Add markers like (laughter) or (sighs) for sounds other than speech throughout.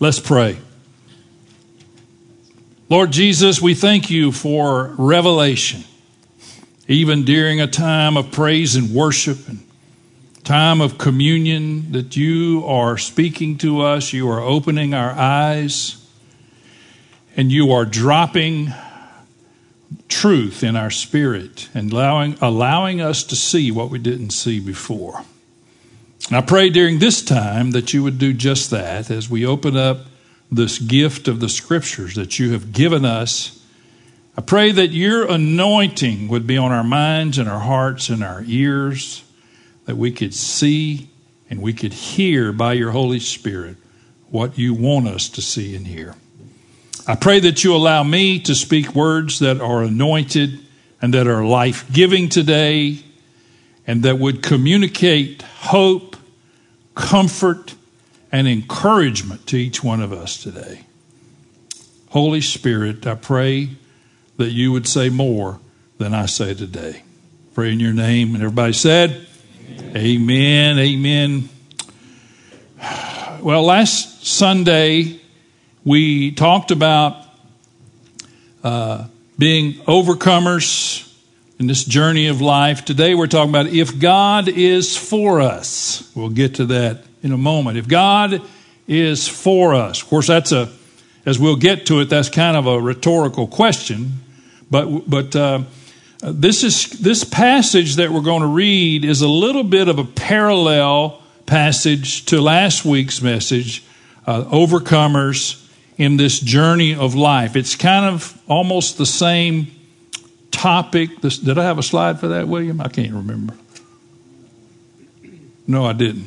Let's pray. Lord Jesus, we thank you for revelation, even during a time of praise and worship and time of communion, that you are speaking to us, you are opening our eyes, and you are dropping truth in our spirit and allowing, allowing us to see what we didn't see before. I pray during this time that you would do just that as we open up this gift of the scriptures that you have given us. I pray that your anointing would be on our minds and our hearts and our ears, that we could see and we could hear by your Holy Spirit what you want us to see and hear. I pray that you allow me to speak words that are anointed and that are life giving today and that would communicate hope, comfort, and encouragement to each one of us today. Holy Spirit, I pray that you would say more than I say today. Pray in your name. And everybody said, Amen. Amen. Amen. (sighs) Well, last Sunday, we talked about uh, being overcomers in this journey of life. Today we're talking about if God is for us. We'll get to that in a moment. If God is for us, of course, that's a, as we'll get to it, that's kind of a rhetorical question. But, but uh, this is this passage that we're going to read is a little bit of a parallel passage to last week's message, uh, overcomers in this journey of life. It's kind of almost the same topic. This, did I have a slide for that, William? I can't remember. No, I didn't.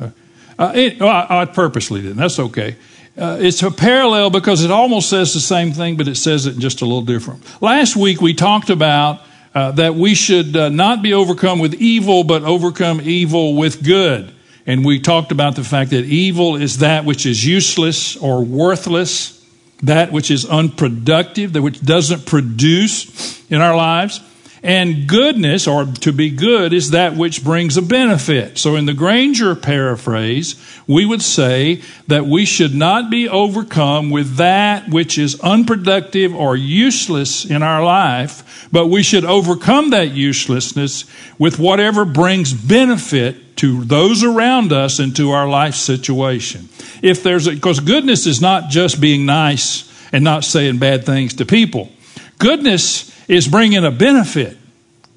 Uh, uh, it, well, I, I, purposely didn't. That's okay. Uh, it's a parallel because it almost says the same thing, but it says it just a little different. Last week we talked about uh, that we should uh, not be overcome with evil, but overcome evil with good. And we talked about the fact that evil is that which is useless or worthless, that which is unproductive, that which doesn't produce in our lives. And goodness, or to be good, is that which brings a benefit. So in the Granger paraphrase, we would say that we should not be overcome with that which is unproductive or useless in our life, but we should overcome that uselessness with whatever brings benefit to those around us and to our life situation. If there's because goodness is not just being nice and not saying bad things to people. Goodness is bringing a benefit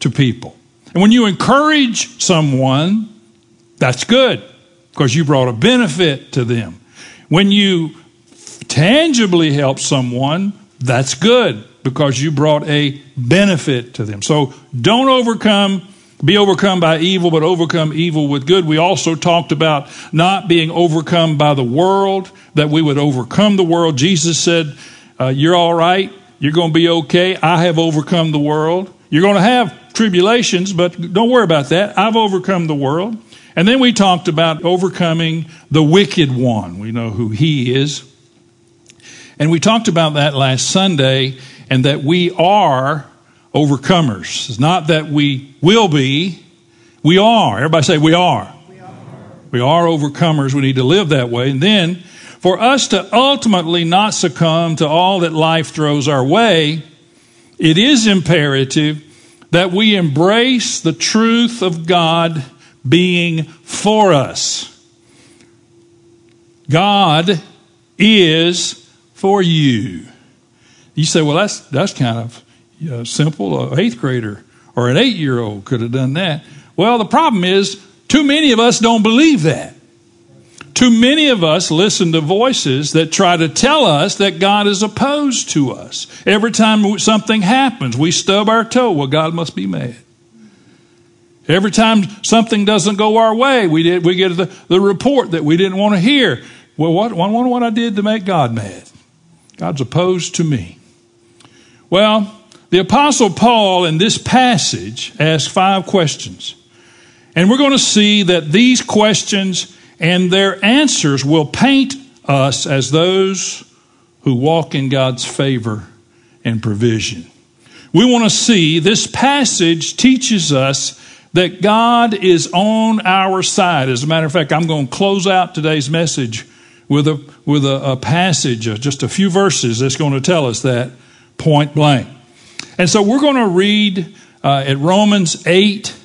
to people. And when you encourage someone, that's good because you brought a benefit to them. When you tangibly help someone, that's good because you brought a benefit to them. So don't overcome be overcome by evil, but overcome evil with good. We also talked about not being overcome by the world, that we would overcome the world. Jesus said, uh, You're all right. You're going to be okay. I have overcome the world. You're going to have tribulations, but don't worry about that. I've overcome the world. And then we talked about overcoming the wicked one. We know who he is. And we talked about that last Sunday, and that we are overcomers. It's not that we will be, we are. Everybody say, we are. We are. We are overcomers. We need to live that way. And then, for us to ultimately not succumb to all that life throws our way, it is imperative that we embrace the truth of God being for us. God is for you. You say, well, that's, that's kind of uh, simple. An eighth grader or an eight year old could have done that. Well, the problem is, too many of us don't believe that. Too many of us listen to voices that try to tell us that God is opposed to us. Every time something happens, we stub our toe. Well, God must be mad. Every time something doesn't go our way, we, did, we get the, the report that we didn't want to hear. Well, what, I wonder what I did to make God mad. God's opposed to me. Well, the Apostle Paul in this passage asks five questions. And we're going to see that these questions and their answers will paint us as those who walk in God's favor and provision. We want to see this passage teaches us that God is on our side. As a matter of fact, I'm going to close out today's message with a with a, a passage, uh, just a few verses that's going to tell us that point blank. And so we're going to read uh, at Romans 8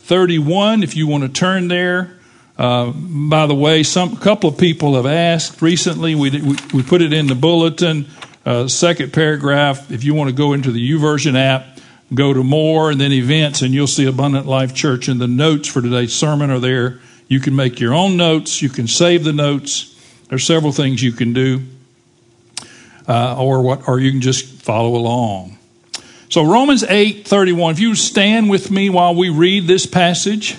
31, if you want to turn there. Uh, by the way, some couple of people have asked recently. We, we, we put it in the bulletin, uh, second paragraph. If you want to go into the YouVersion app, go to more and then events, and you'll see Abundant Life Church. And the notes for today's sermon are there. You can make your own notes. You can save the notes. There's several things you can do, uh, or what, or you can just follow along. So Romans eight thirty one. If you stand with me while we read this passage.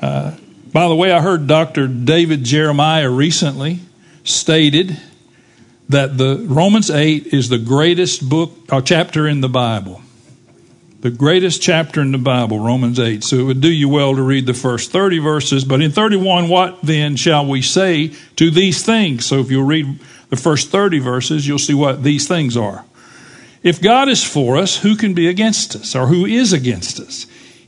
Uh, by the way, I heard Dr. David Jeremiah recently stated that the Romans 8 is the greatest book or uh, chapter in the Bible. The greatest chapter in the Bible, Romans 8. So it would do you well to read the first 30 verses. But in 31, what then shall we say to these things? So if you'll read the first 30 verses, you'll see what these things are. If God is for us, who can be against us, or who is against us?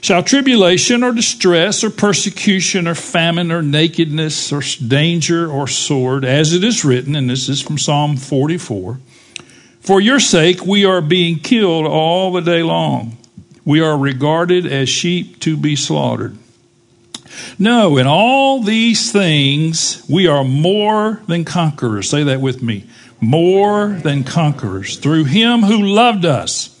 Shall tribulation or distress or persecution or famine or nakedness or danger or sword, as it is written, and this is from Psalm 44, for your sake we are being killed all the day long. We are regarded as sheep to be slaughtered. No, in all these things, we are more than conquerors. Say that with me. More than conquerors through him who loved us.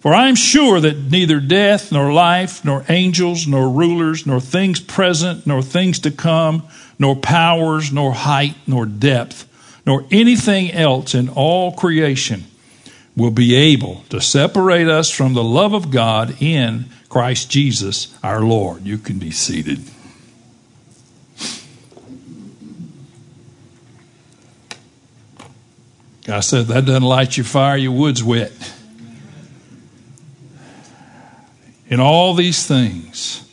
For I am sure that neither death, nor life, nor angels, nor rulers, nor things present, nor things to come, nor powers, nor height, nor depth, nor anything else in all creation will be able to separate us from the love of God in Christ Jesus our Lord. You can be seated. I said, that doesn't light your fire, your wood's wet. In all these things.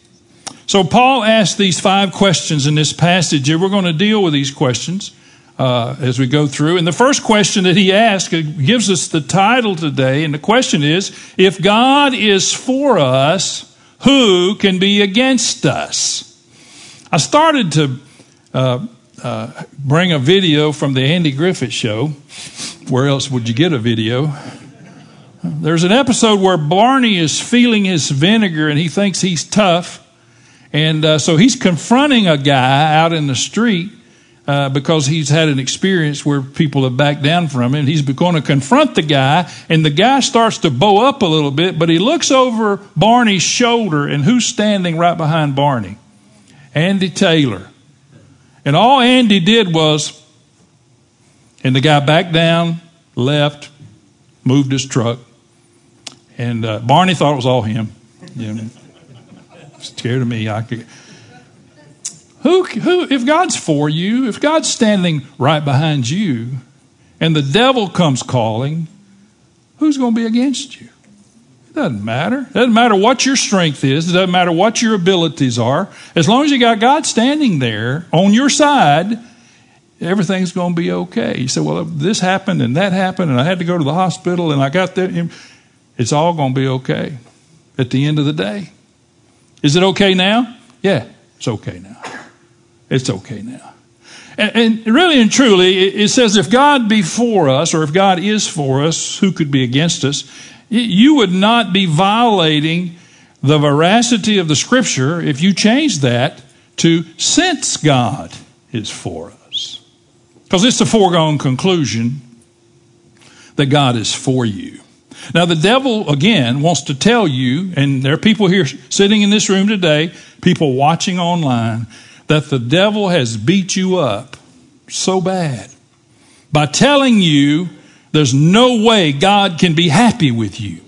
So, Paul asked these five questions in this passage, and we're going to deal with these questions uh, as we go through. And the first question that he asked gives us the title today, and the question is If God is for us, who can be against us? I started to uh, uh, bring a video from the Andy Griffith show. Where else would you get a video? There's an episode where Barney is feeling his vinegar and he thinks he's tough. And uh, so he's confronting a guy out in the street uh, because he's had an experience where people have backed down from him. And he's going to confront the guy, and the guy starts to bow up a little bit, but he looks over Barney's shoulder, and who's standing right behind Barney? Andy Taylor. And all Andy did was, and the guy backed down, left, moved his truck, and uh, Barney thought it was all him. You know, scared of me. I could. Who, who, if God's for you, if God's standing right behind you, and the devil comes calling, who's going to be against you? It doesn't matter. It doesn't matter what your strength is. It doesn't matter what your abilities are. As long as you got God standing there on your side, everything's going to be okay. You say, well, this happened and that happened, and I had to go to the hospital, and I got there. It's all going to be okay at the end of the day. Is it okay now? Yeah, it's okay now. It's okay now. And, and really and truly, it, it says if God be for us, or if God is for us, who could be against us? You would not be violating the veracity of the scripture if you change that to since God is for us. Because it's a foregone conclusion that God is for you. Now, the devil, again, wants to tell you, and there are people here sitting in this room today, people watching online, that the devil has beat you up so bad by telling you there's no way God can be happy with you.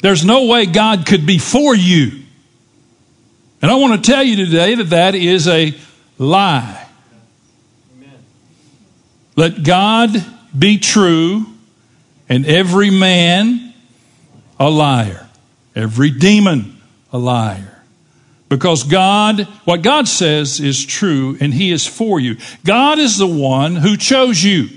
There's no way God could be for you. And I want to tell you today that that is a lie. Let God be true and every man a liar, every demon a liar. Because God, what God says is true and He is for you. God is the one who chose you.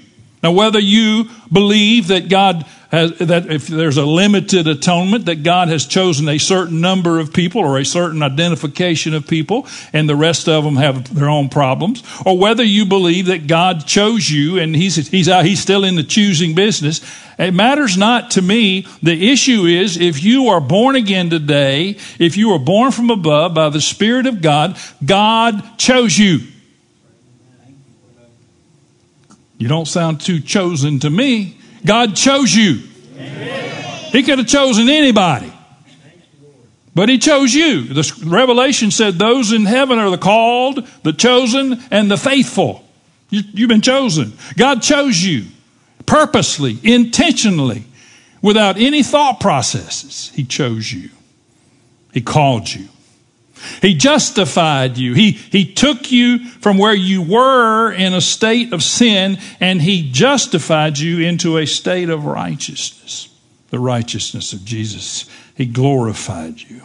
Now, whether you believe that God has, that if there's a limited atonement, that God has chosen a certain number of people or a certain identification of people, and the rest of them have their own problems, or whether you believe that God chose you and He's He's out, He's still in the choosing business, it matters not to me. The issue is if you are born again today, if you are born from above by the Spirit of God, God chose you. You don't sound too chosen to me. God chose you. Amen. He could have chosen anybody. But he chose you. The Revelation said those in heaven are the called, the chosen, and the faithful. You, have been chosen. God chose you purposely, intentionally, without any thought processes. He chose you. He called you. He justified you. He, he took you from where you were in a state of sin and he justified you into a state of righteousness. The righteousness of Jesus. He glorified you.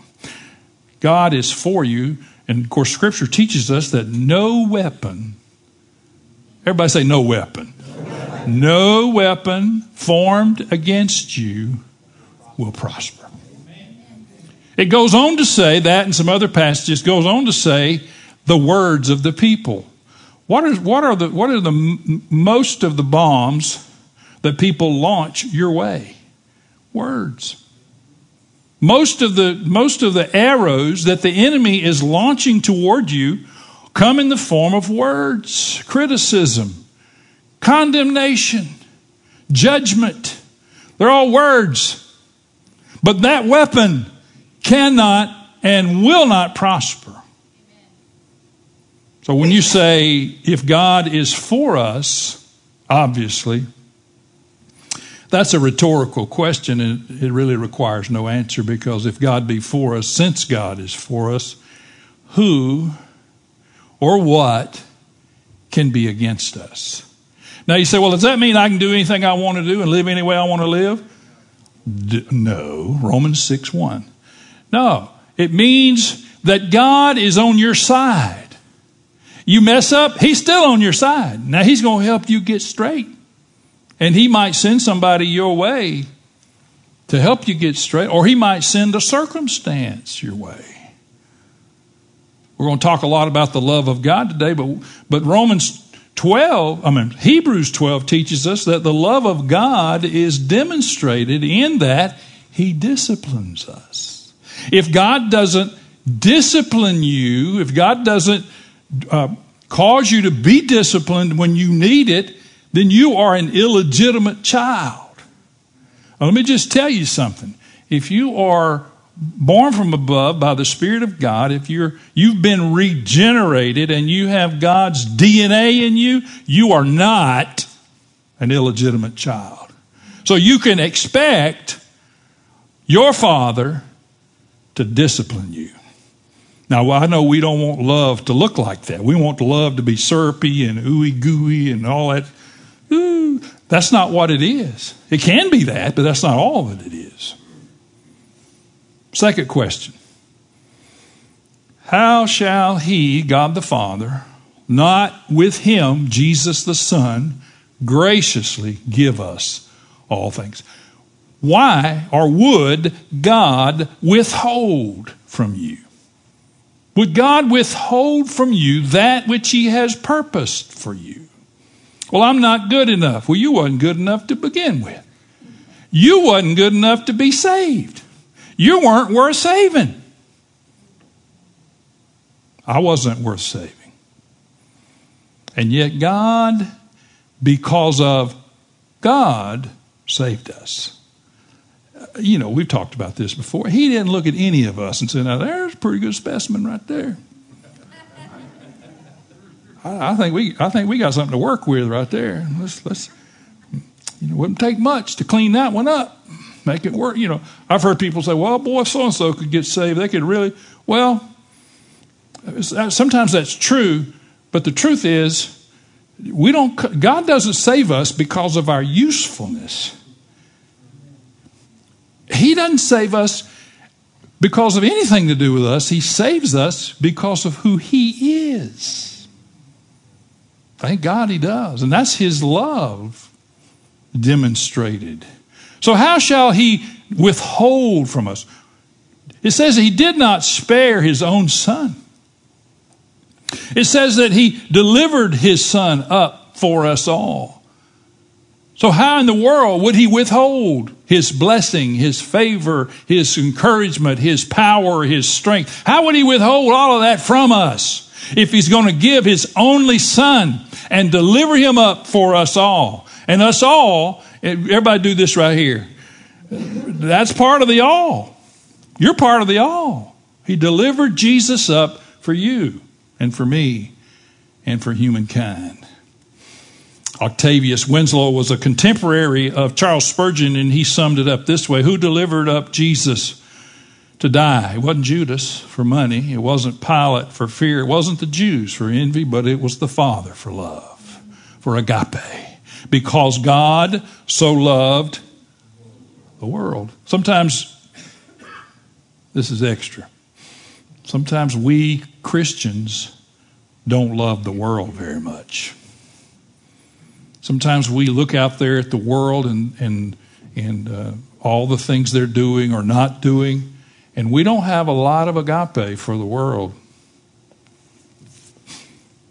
God is for you. And of course, scripture teaches us that no weapon, everybody say no weapon, no weapon formed against you will prosper. It goes on to say that in some other passages goes on to say the words of the people. What are, what are the what are the most of the bombs that people launch your way? Words. Most of the most of the arrows that the enemy is launching toward you come in the form of words, criticism, condemnation, judgment. They're all words. But that weapon cannot and will not prosper. So when you say, if God is for us, obviously, that's a rhetorical question and it really requires no answer because if God be for us, since God is for us, who or what can be against us? Now you say, well, does that mean I can do anything I want to do and live any way I want to live? D- no. Romans 6 1. No, it means that God is on your side. You mess up, He's still on your side. Now He's going to help you get straight. And He might send somebody your way to help you get straight, or He might send a circumstance your way. We're going to talk a lot about the love of God today, but, but Romans 12, I mean, Hebrews 12 teaches us that the love of God is demonstrated in that He disciplines us. If God doesn't discipline you, if God doesn't uh, cause you to be disciplined when you need it, then you are an illegitimate child. Now, let me just tell you something. If you are born from above by the Spirit of God, if you're you've been regenerated and you have God's DNA in you, you are not an illegitimate child. So you can expect your father to discipline you. Now, I know we don't want love to look like that. We want love to be syrupy and ooey gooey and all that. Ooh, that's not what it is. It can be that, but that's not all that it is. Second question How shall he, God the Father, not with him, Jesus the Son, graciously give us all things? Why or would God withhold from you? Would God withhold from you that which He has purposed for you? Well, I'm not good enough. Well, you wasn't good enough to begin with. You wasn't good enough to be saved. You weren't worth saving. I wasn't worth saving. And yet, God, because of God, saved us you know, we've talked about this before. He didn't look at any of us and say, now there's a pretty good specimen right there. I, I think we, I think we got something to work with right there. Let's, let's, you know, it wouldn't take much to clean that one up, make it work. You know, I've heard people say, well, boy, so and so could get saved. They could really, well, sometimes that's true, but the truth is, we don't, God doesn't save us because of our usefulness. He doesn't save us because of anything to do with us. He saves us because of who He is. Thank God He does. And that's His love demonstrated. So, how shall He withhold from us? It says He did not spare His own Son. It says that He delivered His Son up for us all. So, how in the world would He withhold His blessing, His favor, His encouragement, His power, His strength? How would He withhold all of that from us if He's going to give His only Son and deliver Him up for us all? And us all, everybody do this right here. That's part of the all. You're part of the all. He delivered Jesus up for you and for me and for humankind. Octavius Winslow was a contemporary of Charles Spurgeon, and he summed it up this way Who delivered up Jesus to die? It wasn't Judas for money, it wasn't Pilate for fear, it wasn't the Jews for envy, but it was the Father for love, for agape. Because God so loved the world. Sometimes, this is extra. Sometimes we Christians don't love the world very much. Sometimes we look out there at the world and, and, and uh, all the things they're doing or not doing, and we don't have a lot of agape for the world.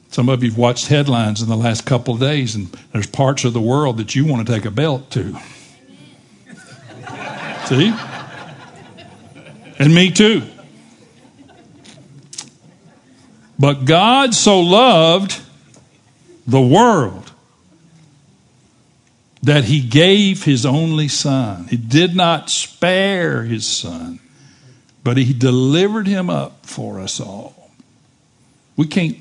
Some of you have watched headlines in the last couple of days, and there's parts of the world that you want to take a belt to. (laughs) See? And me too. But God so loved the world that he gave his only son. He did not spare his son, but he delivered him up for us all. We can't,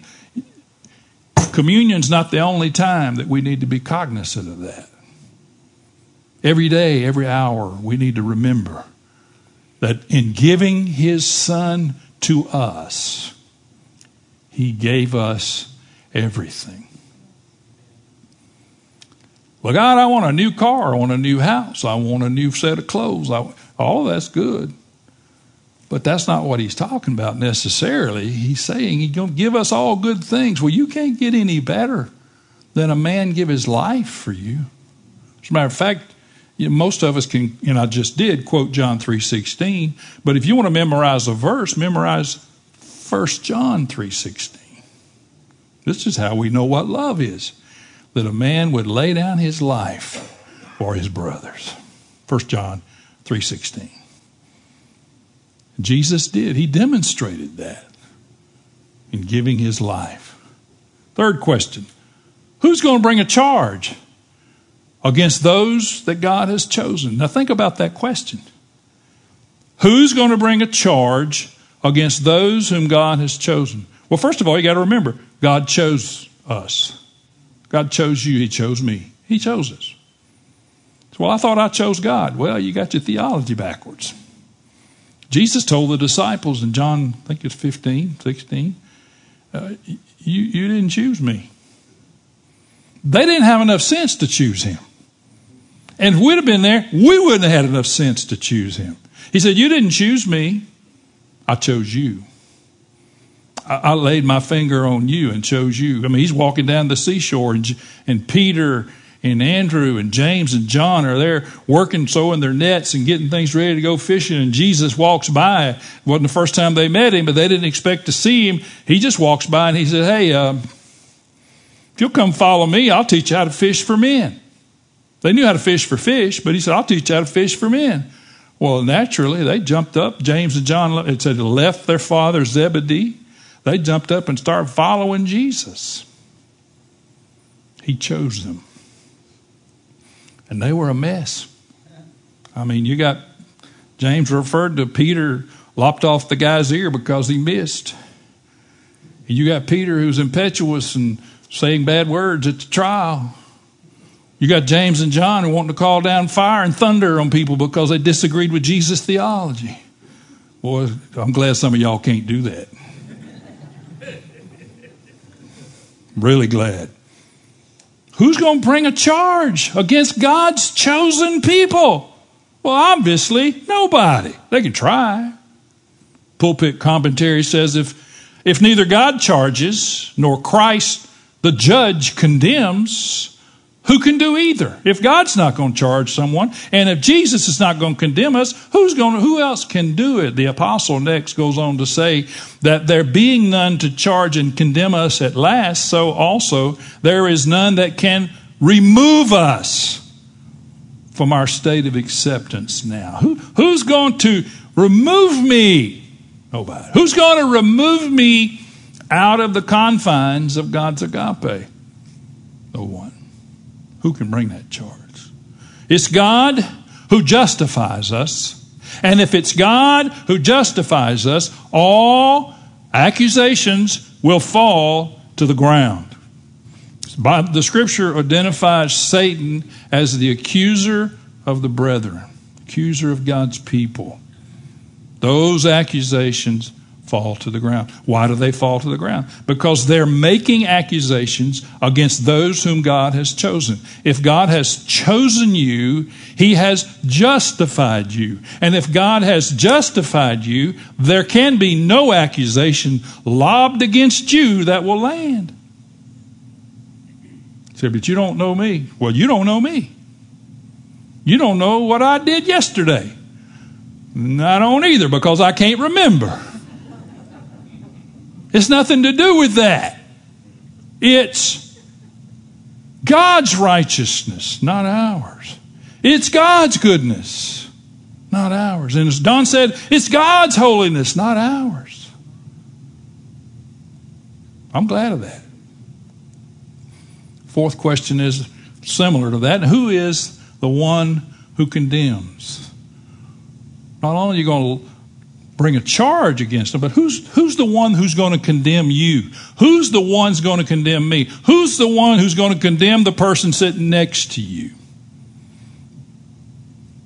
communion's not the only time that we need to be cognizant of that. Every day, every hour, we need to remember that in giving his son to us, he gave us everything. Well, God, I want a new car. I want a new house. I want a new set of clothes. I, all that's good. But that's not what he's talking about necessarily. He's saying he's going to give us all good things. Well, you can't get any better than a man give his life for you. As a matter of fact, most of us can, and I just did quote John 3.16, but if you want to memorize a verse, memorize 1 John 3:16. This is how we know what love is. That a man would lay down his life for his brothers. 1 John 3:16. Jesus did. He demonstrated that in giving his life. Third question. Who's going to bring a charge against those that God has chosen? Now think about that question. Who's going to bring a charge against those whom God has chosen. Well, first of all, you got to remember God chose us. God chose you, He chose me. He chose us. well, I thought I chose God. Well, you got your theology backwards. Jesus told the disciples in John, I think it's 15, 16, uh, you, you didn't choose me. They didn't have enough sense to choose him. And if we'd have been there, we wouldn't have had enough sense to choose him. He said, You didn't choose me. I chose you. I, laid my finger on you and chose you. I mean, he's walking down the seashore, and, and Peter and Andrew and James and John are there working, sewing their nets and getting things ready to go fishing. And Jesus walks by. It wasn't the first time they met him, but they didn't expect to see him. He just walks by and he said, Hey, uh, if you'll come follow me, I'll teach you how to fish for men. They knew how to fish for fish, but he said, I'll teach you how to fish for men. Well, naturally, they jumped up. James and John, it said, left their father Zebedee. They jumped up and started following Jesus. He chose them. And they were a mess. I mean, you got James referred to Peter lopped off the guy's ear because he missed. And you got Peter who's impetuous and saying bad words at the trial. You got James and John who wanting to call down fire and thunder on people because they disagreed with Jesus' theology. Boy, I'm glad some of y'all can't do that. Really glad. who's going to bring a charge against God's chosen people? Well, obviously, nobody. They can try. Pulpit commentary says if, if neither God charges nor Christ, the judge, condemns, who can do either? If God's not going to charge someone, and if Jesus is not going to condemn us, who's going to, who else can do it? The apostle next goes on to say that there being none to charge and condemn us at last, so also there is none that can remove us from our state of acceptance now. Who, who's going to remove me? Nobody. Who's going to remove me out of the confines of God's agape? No one. Who can bring that charge? It's God who justifies us. And if it's God who justifies us, all accusations will fall to the ground. The scripture identifies Satan as the accuser of the brethren, accuser of God's people. Those accusations fall to the ground. Why do they fall to the ground? Because they're making accusations against those whom God has chosen. If God has chosen you, He has justified you. And if God has justified you, there can be no accusation lobbed against you that will land. Say, but you don't know me. Well, you don't know me. You don't know what I did yesterday. I don't either because I can't remember. It's nothing to do with that. It's God's righteousness, not ours. It's God's goodness, not ours. And as Don said, it's God's holiness, not ours. I'm glad of that. Fourth question is similar to that. Who is the one who condemns? Not only are you going to bring a charge against them, but who's, who's the one who's going to condemn you? Who's the one's going to condemn me? Who's the one who's going to condemn the person sitting next to you?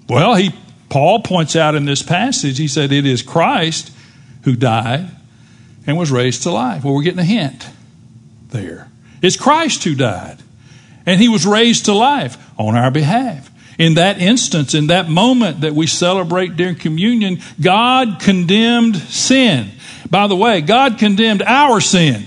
Well, he, Paul points out in this passage, he said, it is Christ who died and was raised to life. Well, we're getting a hint there. It's Christ who died and he was raised to life on our behalf. In that instance, in that moment that we celebrate during communion, God condemned sin. By the way, God condemned our sin.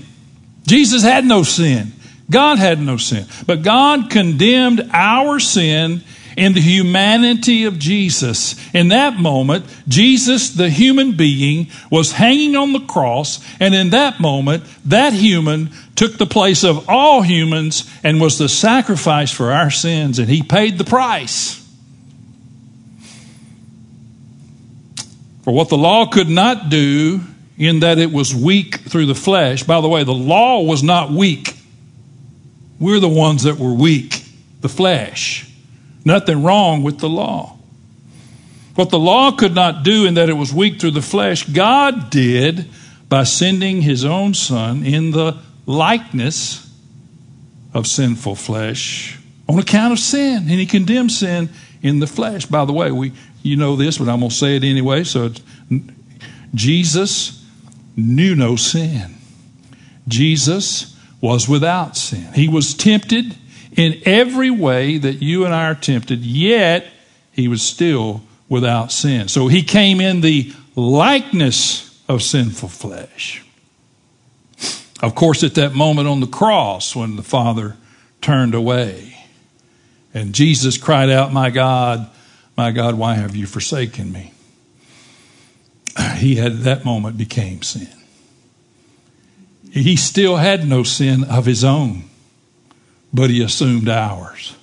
Jesus had no sin. God had no sin. But God condemned our sin in the humanity of Jesus. In that moment, Jesus, the human being, was hanging on the cross, and in that moment, that human took the place of all humans and was the sacrifice for our sins, and he paid the price. For what the law could not do, in that it was weak through the flesh. By the way, the law was not weak. We're the ones that were weak, the flesh. Nothing wrong with the law. What the law could not do, in that it was weak through the flesh, God did by sending his own Son in the likeness of sinful flesh on account of sin. And he condemned sin in the flesh. By the way, we you know this, but I'm going to say it anyway. So Jesus knew no sin. Jesus was without sin. He was tempted in every way that you and I are tempted, yet he was still without sin. So he came in the likeness of sinful flesh. Of course, at that moment on the cross when the Father turned away and Jesus cried out, My God, my God, why have you forsaken me? (sighs) He had that moment became sin. He still had no sin of his own, but he assumed ours.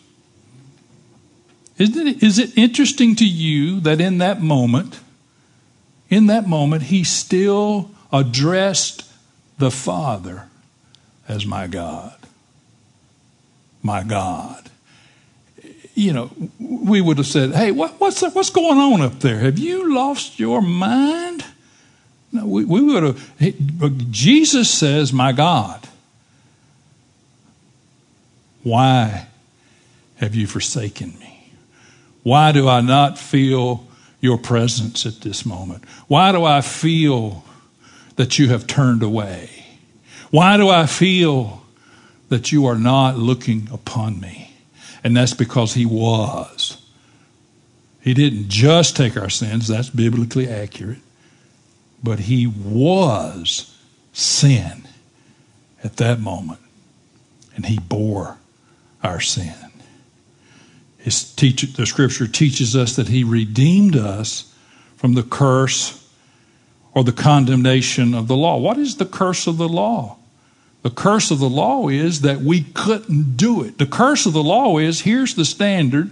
Isn't it, is it interesting to you that in that moment, in that moment, he still addressed the Father as my God? My God. You know, we would have said, Hey, what, what's, what's going on up there? Have you lost your mind? No, we, we would have. Jesus says, My God, why have you forsaken me? Why do I not feel your presence at this moment? Why do I feel that you have turned away? Why do I feel that you are not looking upon me. And that's because he was. He didn't just take our sins, that's biblically accurate, but he was sin at that moment. And he bore our sin. Teach, the scripture teaches us that he redeemed us from the curse or the condemnation of the law. What is the curse of the law? The curse of the law is that we couldn't do it. The curse of the law is here's the standard.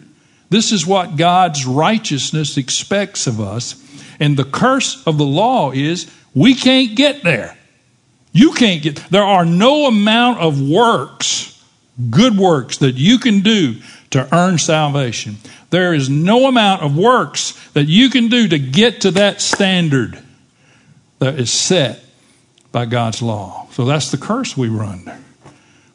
This is what God's righteousness expects of us. And the curse of the law is we can't get there. You can't get there are no amount of works, good works that you can do to earn salvation. There is no amount of works that you can do to get to that standard that is set by God's law. So that's the curse we were under.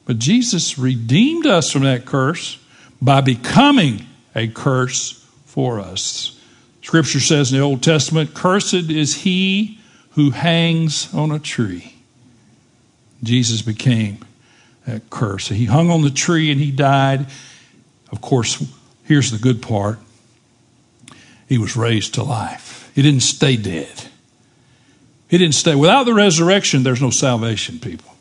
But Jesus redeemed us from that curse by becoming a curse for us. Scripture says in the Old Testament, Cursed is he who hangs on a tree. Jesus became that curse. He hung on the tree and he died of course, here's the good part he was raised to life, he didn't stay dead. He didn't stay. Without the resurrection, there's no salvation, people.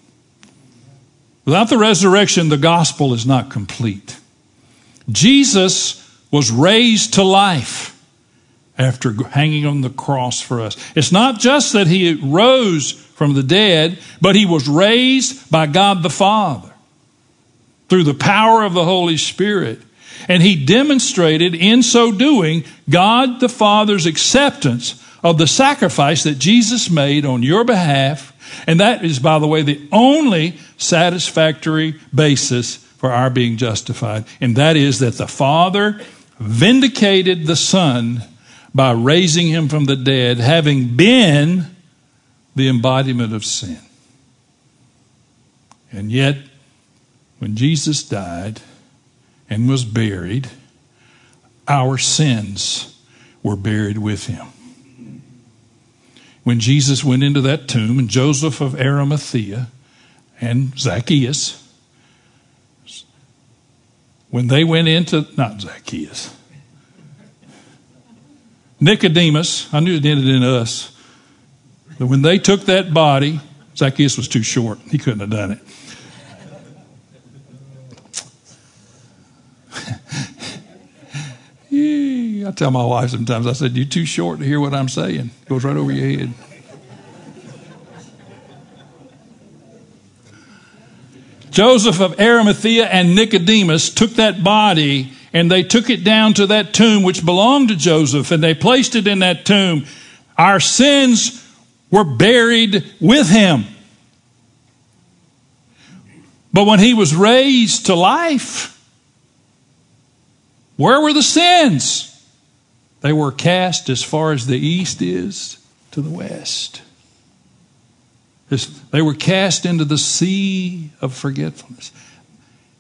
Without the resurrection, the gospel is not complete. Jesus was raised to life after hanging on the cross for us. It's not just that he rose from the dead, but he was raised by God the Father through the power of the Holy Spirit. And he demonstrated in so doing God the Father's acceptance of the sacrifice that Jesus made on your behalf. And that is, by the way, the only satisfactory basis for our being justified. And that is that the Father vindicated the Son by raising him from the dead, having been the embodiment of sin. And yet, when Jesus died and was buried, our sins were buried with him. When Jesus went into that tomb, and Joseph of Arimathea and Zacchaeus, when they went into, not Zacchaeus, Nicodemus, I knew it ended in us, but when they took that body, Zacchaeus was too short. He couldn't have done it. (laughs) I tell my wife sometimes, I said, You're too short to hear what I'm saying. It goes right over your head. Joseph of Arimathea and Nicodemus took that body and they took it down to that tomb which belonged to Joseph and they placed it in that tomb. Our sins were buried with him. But when he was raised to life, where were the sins? They were cast as far as the east is to the west. They were cast into the sea of forgetfulness.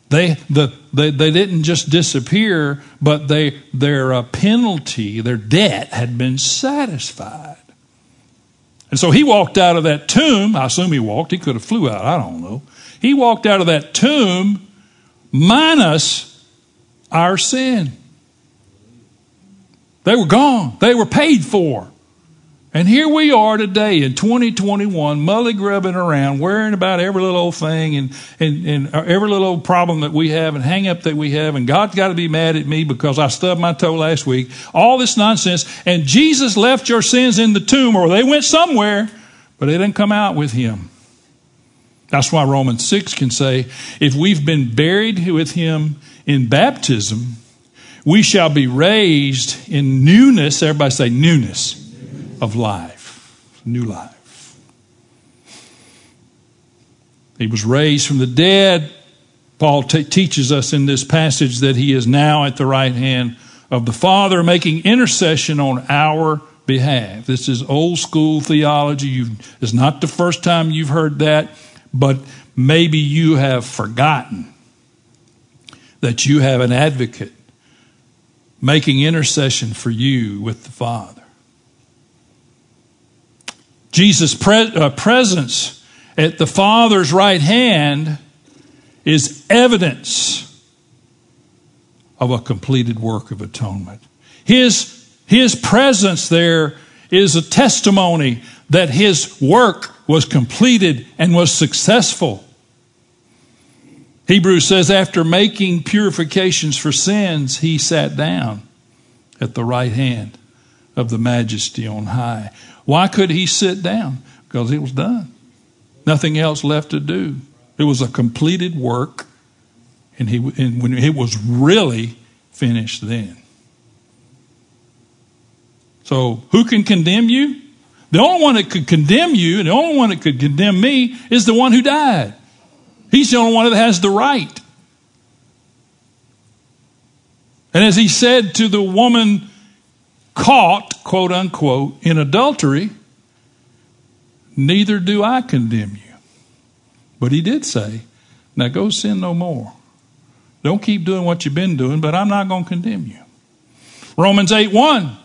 They, the, they, they didn't just disappear, but they, their uh, penalty, their debt had been satisfied. And so he walked out of that tomb. I assume he walked. He could have flew out. I don't know. He walked out of that tomb minus our sin. They were gone. They were paid for. And here we are today in 2021, mully grubbing around, worrying about every little old thing and, and, and uh, every little old problem that we have and hang up that we have. And God's got to be mad at me because I stubbed my toe last week. All this nonsense. And Jesus left your sins in the tomb or they went somewhere, but they didn't come out with him. That's why Romans 6 can say, if we've been buried with him in baptism, we shall be raised in newness. Everybody say newness of life. New life. He was raised from the dead. Paul t- teaches us in this passage that he is now at the right hand of the Father, making intercession on our behalf. This is old school theology. You've, it's not the first time you've heard that, but maybe you have forgotten that you have an advocate making intercession for you with the Father. Jesus' pre- uh, presence at the Father's right hand is evidence of a completed work of atonement. His, his presence there is a testimony that his work was completed and was successful. Hebrews says, after making purifications for sins, he sat down at the right hand of the majesty on high. Why could he sit down? Because it was done. Nothing else left to do. It was a completed work, and, he, and when it was really finished then. So, who can condemn you? The only one that could condemn you, and the only one that could condemn me, is the one who died. He's the only one that has the right. And as he said to the woman caught, quote unquote, in adultery, neither do I condemn you. But he did say, now go sin no more. Don't keep doing what you've been doing, but I'm not going to condemn you. Romans 8 1.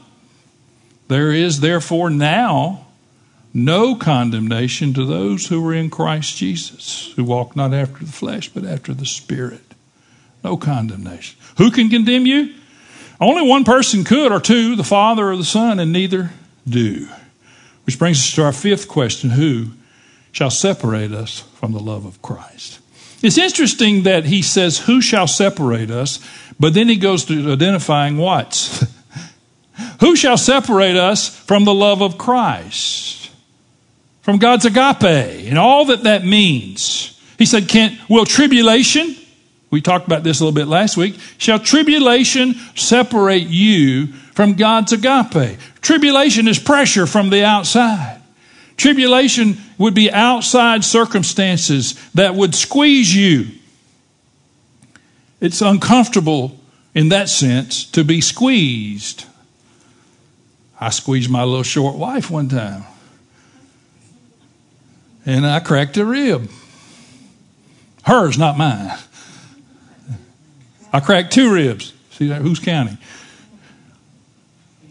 There is therefore now no condemnation to those who are in Christ Jesus, who walk not after the flesh, but after the Spirit. No condemnation. Who can condemn you? Only one person could, or two, the Father or the Son, and neither do. Which brings us to our fifth question Who shall separate us from the love of Christ? It's interesting that he says, Who shall separate us? But then he goes to identifying what? (laughs) Who shall separate us from the love of Christ? From God's agape and all that that means. He said, "Can't Will tribulation, we talked about this a little bit last week, shall tribulation separate you from God's agape? Tribulation is pressure from the outside. Tribulation would be outside circumstances that would squeeze you. It's uncomfortable in that sense to be squeezed. I squeezed my little short wife one time. And I cracked a rib. Hers, not mine. I cracked two ribs. See that? Who's counting?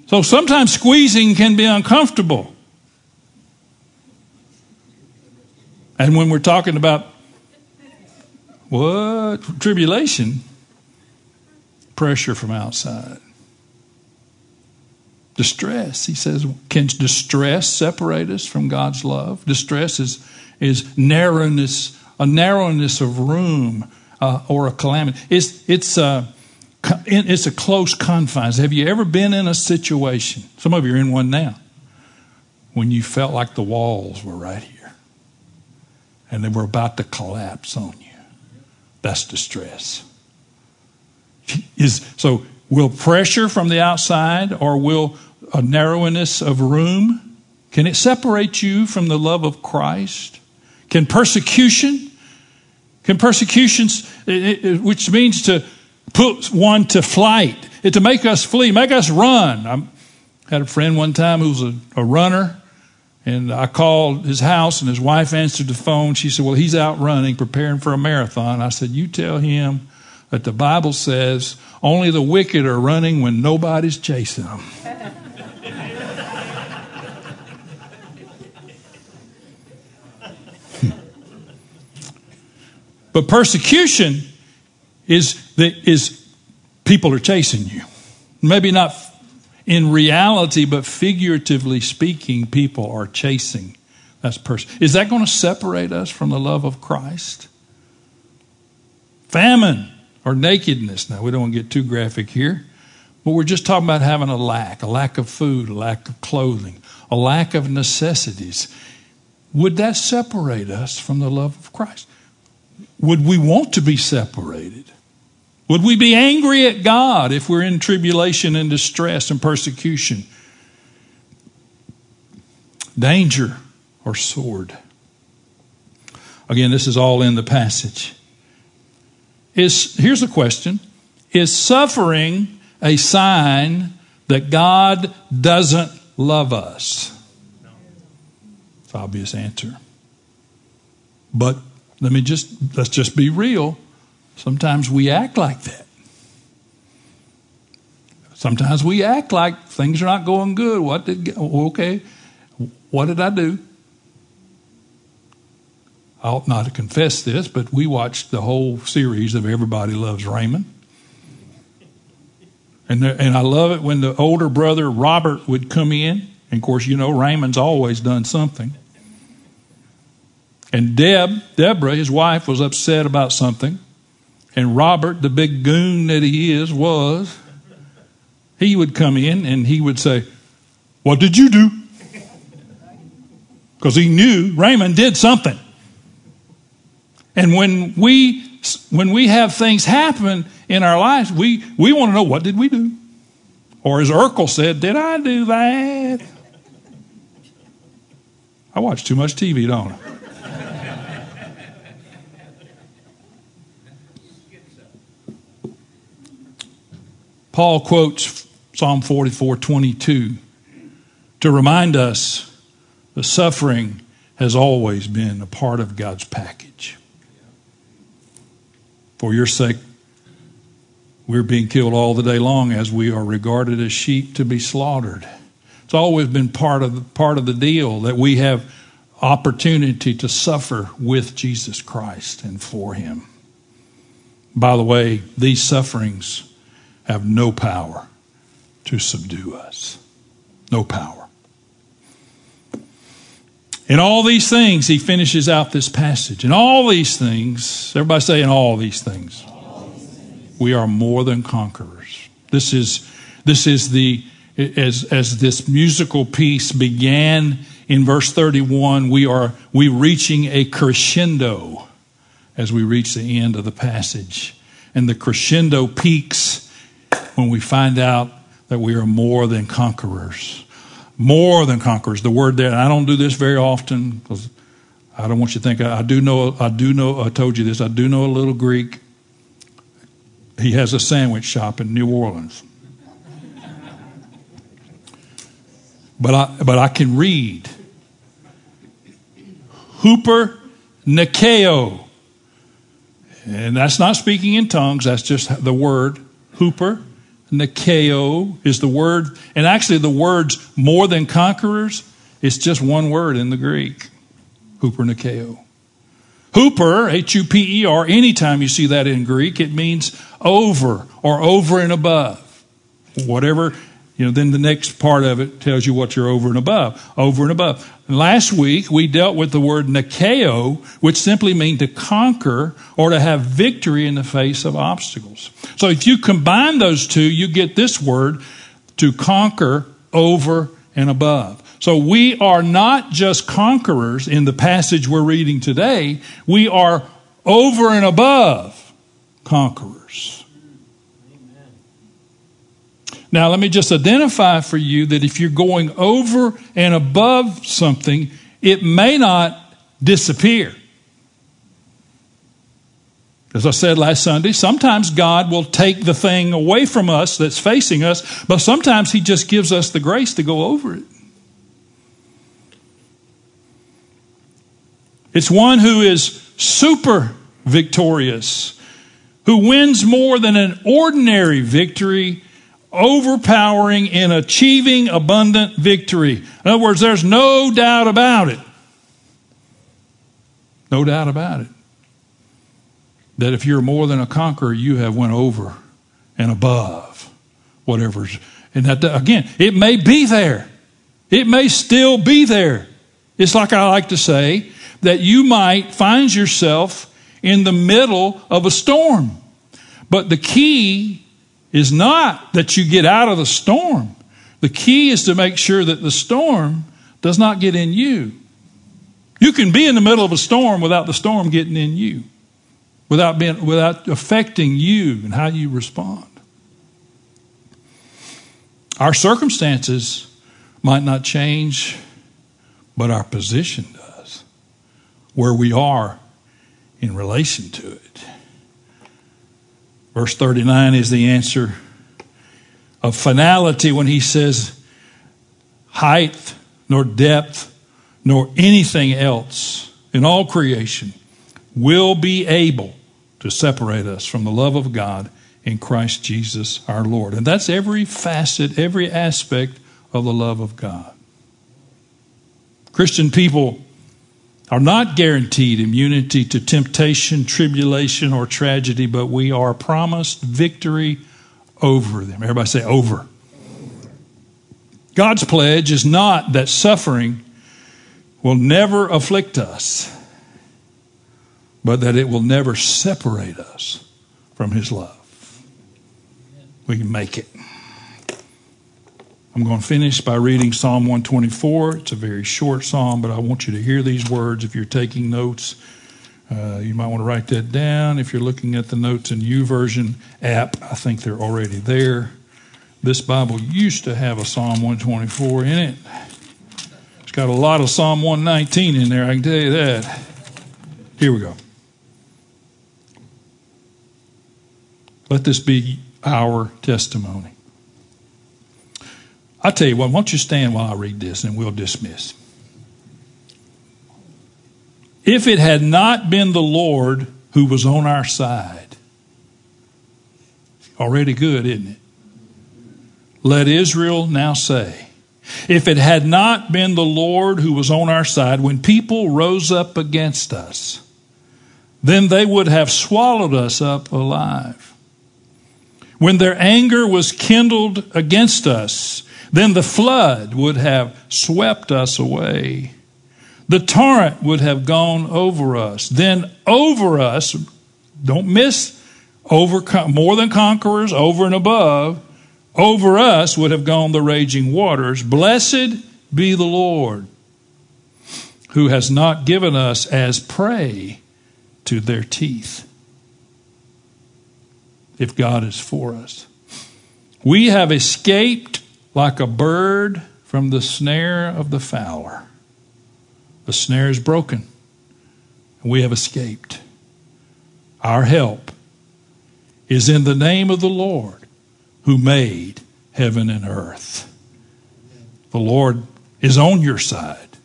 So sometimes squeezing can be uncomfortable. And when we're talking about what? Tribulation, pressure from outside. Distress, he says, can distress separate us from God's love? Distress is, is narrowness, a narrowness of room uh, or a calamity. It's, it's, uh, it's a close confines. Have you ever been in a situation? Some of you are in one now. When you felt like the walls were right here and they were about to collapse on you. That's distress. Is, so, will pressure from the outside or will a narrowness of room, can it separate you from the love of Christ? Can persecution, can persecutions, which means to put one to flight, to make us flee, make us run. I had a friend one time who was a, a runner, and I called his house, and his wife answered the phone. She said, Well, he's out running, preparing for a marathon. I said, You tell him that the Bible says only the wicked are running when nobody's chasing them. But persecution is, the, is people are chasing you. Maybe not in reality, but figuratively speaking, people are chasing. That's person. Is that going to separate us from the love of Christ? Famine or nakedness. Now, we don't want to get too graphic here, but we're just talking about having a lack, a lack of food, a lack of clothing, a lack of necessities. Would that separate us from the love of Christ? Would we want to be separated? Would we be angry at God if we're in tribulation and distress and persecution? Danger or sword? Again, this is all in the passage. Is here's a question. Is suffering a sign that God doesn't love us? It's obvious answer. But let me just, let's just be real. Sometimes we act like that. Sometimes we act like things are not going good. What did, okay, what did I do? I ought not to confess this, but we watched the whole series of Everybody Loves Raymond. And, there, and I love it when the older brother, Robert, would come in. And of course, you know, Raymond's always done something. And Deb, Deborah, his wife, was upset about something. And Robert, the big goon that he is, was, he would come in and he would say, What did you do? Because he knew Raymond did something. And when we when we have things happen in our lives, we, we want to know what did we do? Or as Urkel said, did I do that? I watch too much TV, don't I? Paul quotes Psalm 44 22 to remind us the suffering has always been a part of God's package. For your sake, we're being killed all the day long as we are regarded as sheep to be slaughtered. It's always been part of the, part of the deal that we have opportunity to suffer with Jesus Christ and for him. By the way, these sufferings have no power to subdue us. No power. In all these things, he finishes out this passage. In all these things, everybody say, in all these things, we are more than conquerors. This is, this is the, as, as this musical piece began in verse 31, we are we reaching a crescendo as we reach the end of the passage. And the crescendo peaks when we find out that we are more than conquerors. More than conquerors. The word there, I don't do this very often because I don't want you to think I, I do know. I do know. I told you this. I do know a little Greek. He has a sandwich shop in New Orleans. But I, but I can read. Huper Nikeo. And that's not speaking in tongues, that's just the word huper Nikeo is the word, and actually the words more than conquerors, it's just one word in the Greek. Huper Nikeo. Huper, H U P E R, anytime you see that in Greek, it means over or over and above. Whatever you know, then the next part of it tells you what you're over and above. Over and above. Last week, we dealt with the word nikeo, which simply means to conquer or to have victory in the face of obstacles. So if you combine those two, you get this word to conquer over and above. So we are not just conquerors in the passage we're reading today, we are over and above conquerors. Now, let me just identify for you that if you're going over and above something, it may not disappear. As I said last Sunday, sometimes God will take the thing away from us that's facing us, but sometimes He just gives us the grace to go over it. It's one who is super victorious, who wins more than an ordinary victory overpowering in achieving abundant victory. In other words, there's no doubt about it. No doubt about it. That if you're more than a conqueror, you have went over and above whatever's. And that again, it may be there. It may still be there. It's like I like to say that you might find yourself in the middle of a storm. But the key is not that you get out of the storm. The key is to make sure that the storm does not get in you. You can be in the middle of a storm without the storm getting in you, without, being, without affecting you and how you respond. Our circumstances might not change, but our position does, where we are in relation to it. Verse 39 is the answer of finality when he says, height, nor depth, nor anything else in all creation will be able to separate us from the love of God in Christ Jesus our Lord. And that's every facet, every aspect of the love of God. Christian people are not guaranteed immunity to temptation, tribulation, or tragedy, but we are promised victory over them. Everybody say over. God's pledge is not that suffering will never afflict us, but that it will never separate us from His love. We can make it. I'm going to finish by reading Psalm 124. It's a very short psalm, but I want you to hear these words if you're taking notes. Uh, you might want to write that down. If you're looking at the notes in YouVersion app, I think they're already there. This Bible used to have a Psalm 124 in it. It's got a lot of Psalm 119 in there, I can tell you that. Here we go. Let this be our testimony. I tell you what, why don't you stand while I read this and we'll dismiss. If it had not been the Lord who was on our side, already good, isn't it? Let Israel now say, if it had not been the Lord who was on our side when people rose up against us, then they would have swallowed us up alive. When their anger was kindled against us, then the flood would have swept us away. The torrent would have gone over us. Then over us, don't miss over more than conquerors, over and above, over us would have gone the raging waters. Blessed be the Lord, who has not given us as prey to their teeth. If God is for us, we have escaped like a bird from the snare of the fowler. The snare is broken, and we have escaped. Our help is in the name of the Lord who made heaven and earth. The Lord is on your side,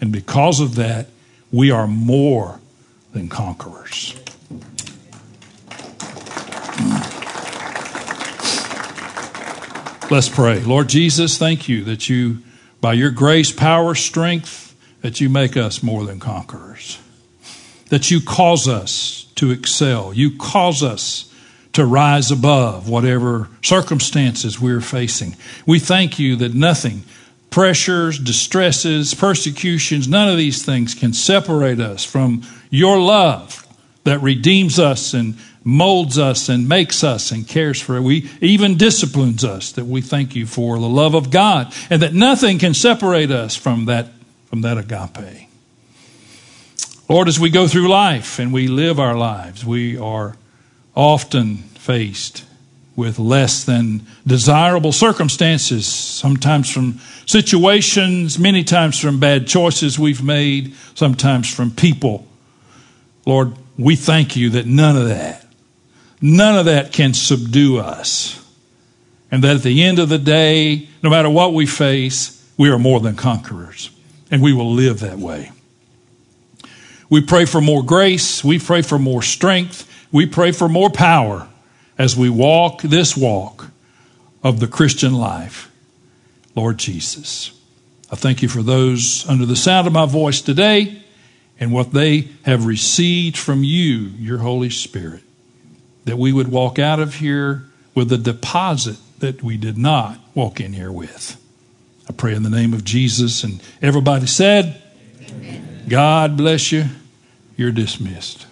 and because of that, we are more than conquerors. Let's pray. Lord Jesus, thank you that you, by your grace, power, strength, that you make us more than conquerors. That you cause us to excel. You cause us to rise above whatever circumstances we're facing. We thank you that nothing, pressures, distresses, persecutions, none of these things can separate us from your love that redeems us and molds us and makes us and cares for us. We even disciplines us that we thank you for the love of God and that nothing can separate us from that from that agape. Lord, as we go through life and we live our lives, we are often faced with less than desirable circumstances, sometimes from situations, many times from bad choices we've made, sometimes from people. Lord, we thank you that none of that None of that can subdue us. And that at the end of the day, no matter what we face, we are more than conquerors. And we will live that way. We pray for more grace. We pray for more strength. We pray for more power as we walk this walk of the Christian life. Lord Jesus, I thank you for those under the sound of my voice today and what they have received from you, your Holy Spirit that we would walk out of here with a deposit that we did not walk in here with. I pray in the name of Jesus. And everybody said, Amen. God bless you. You're dismissed.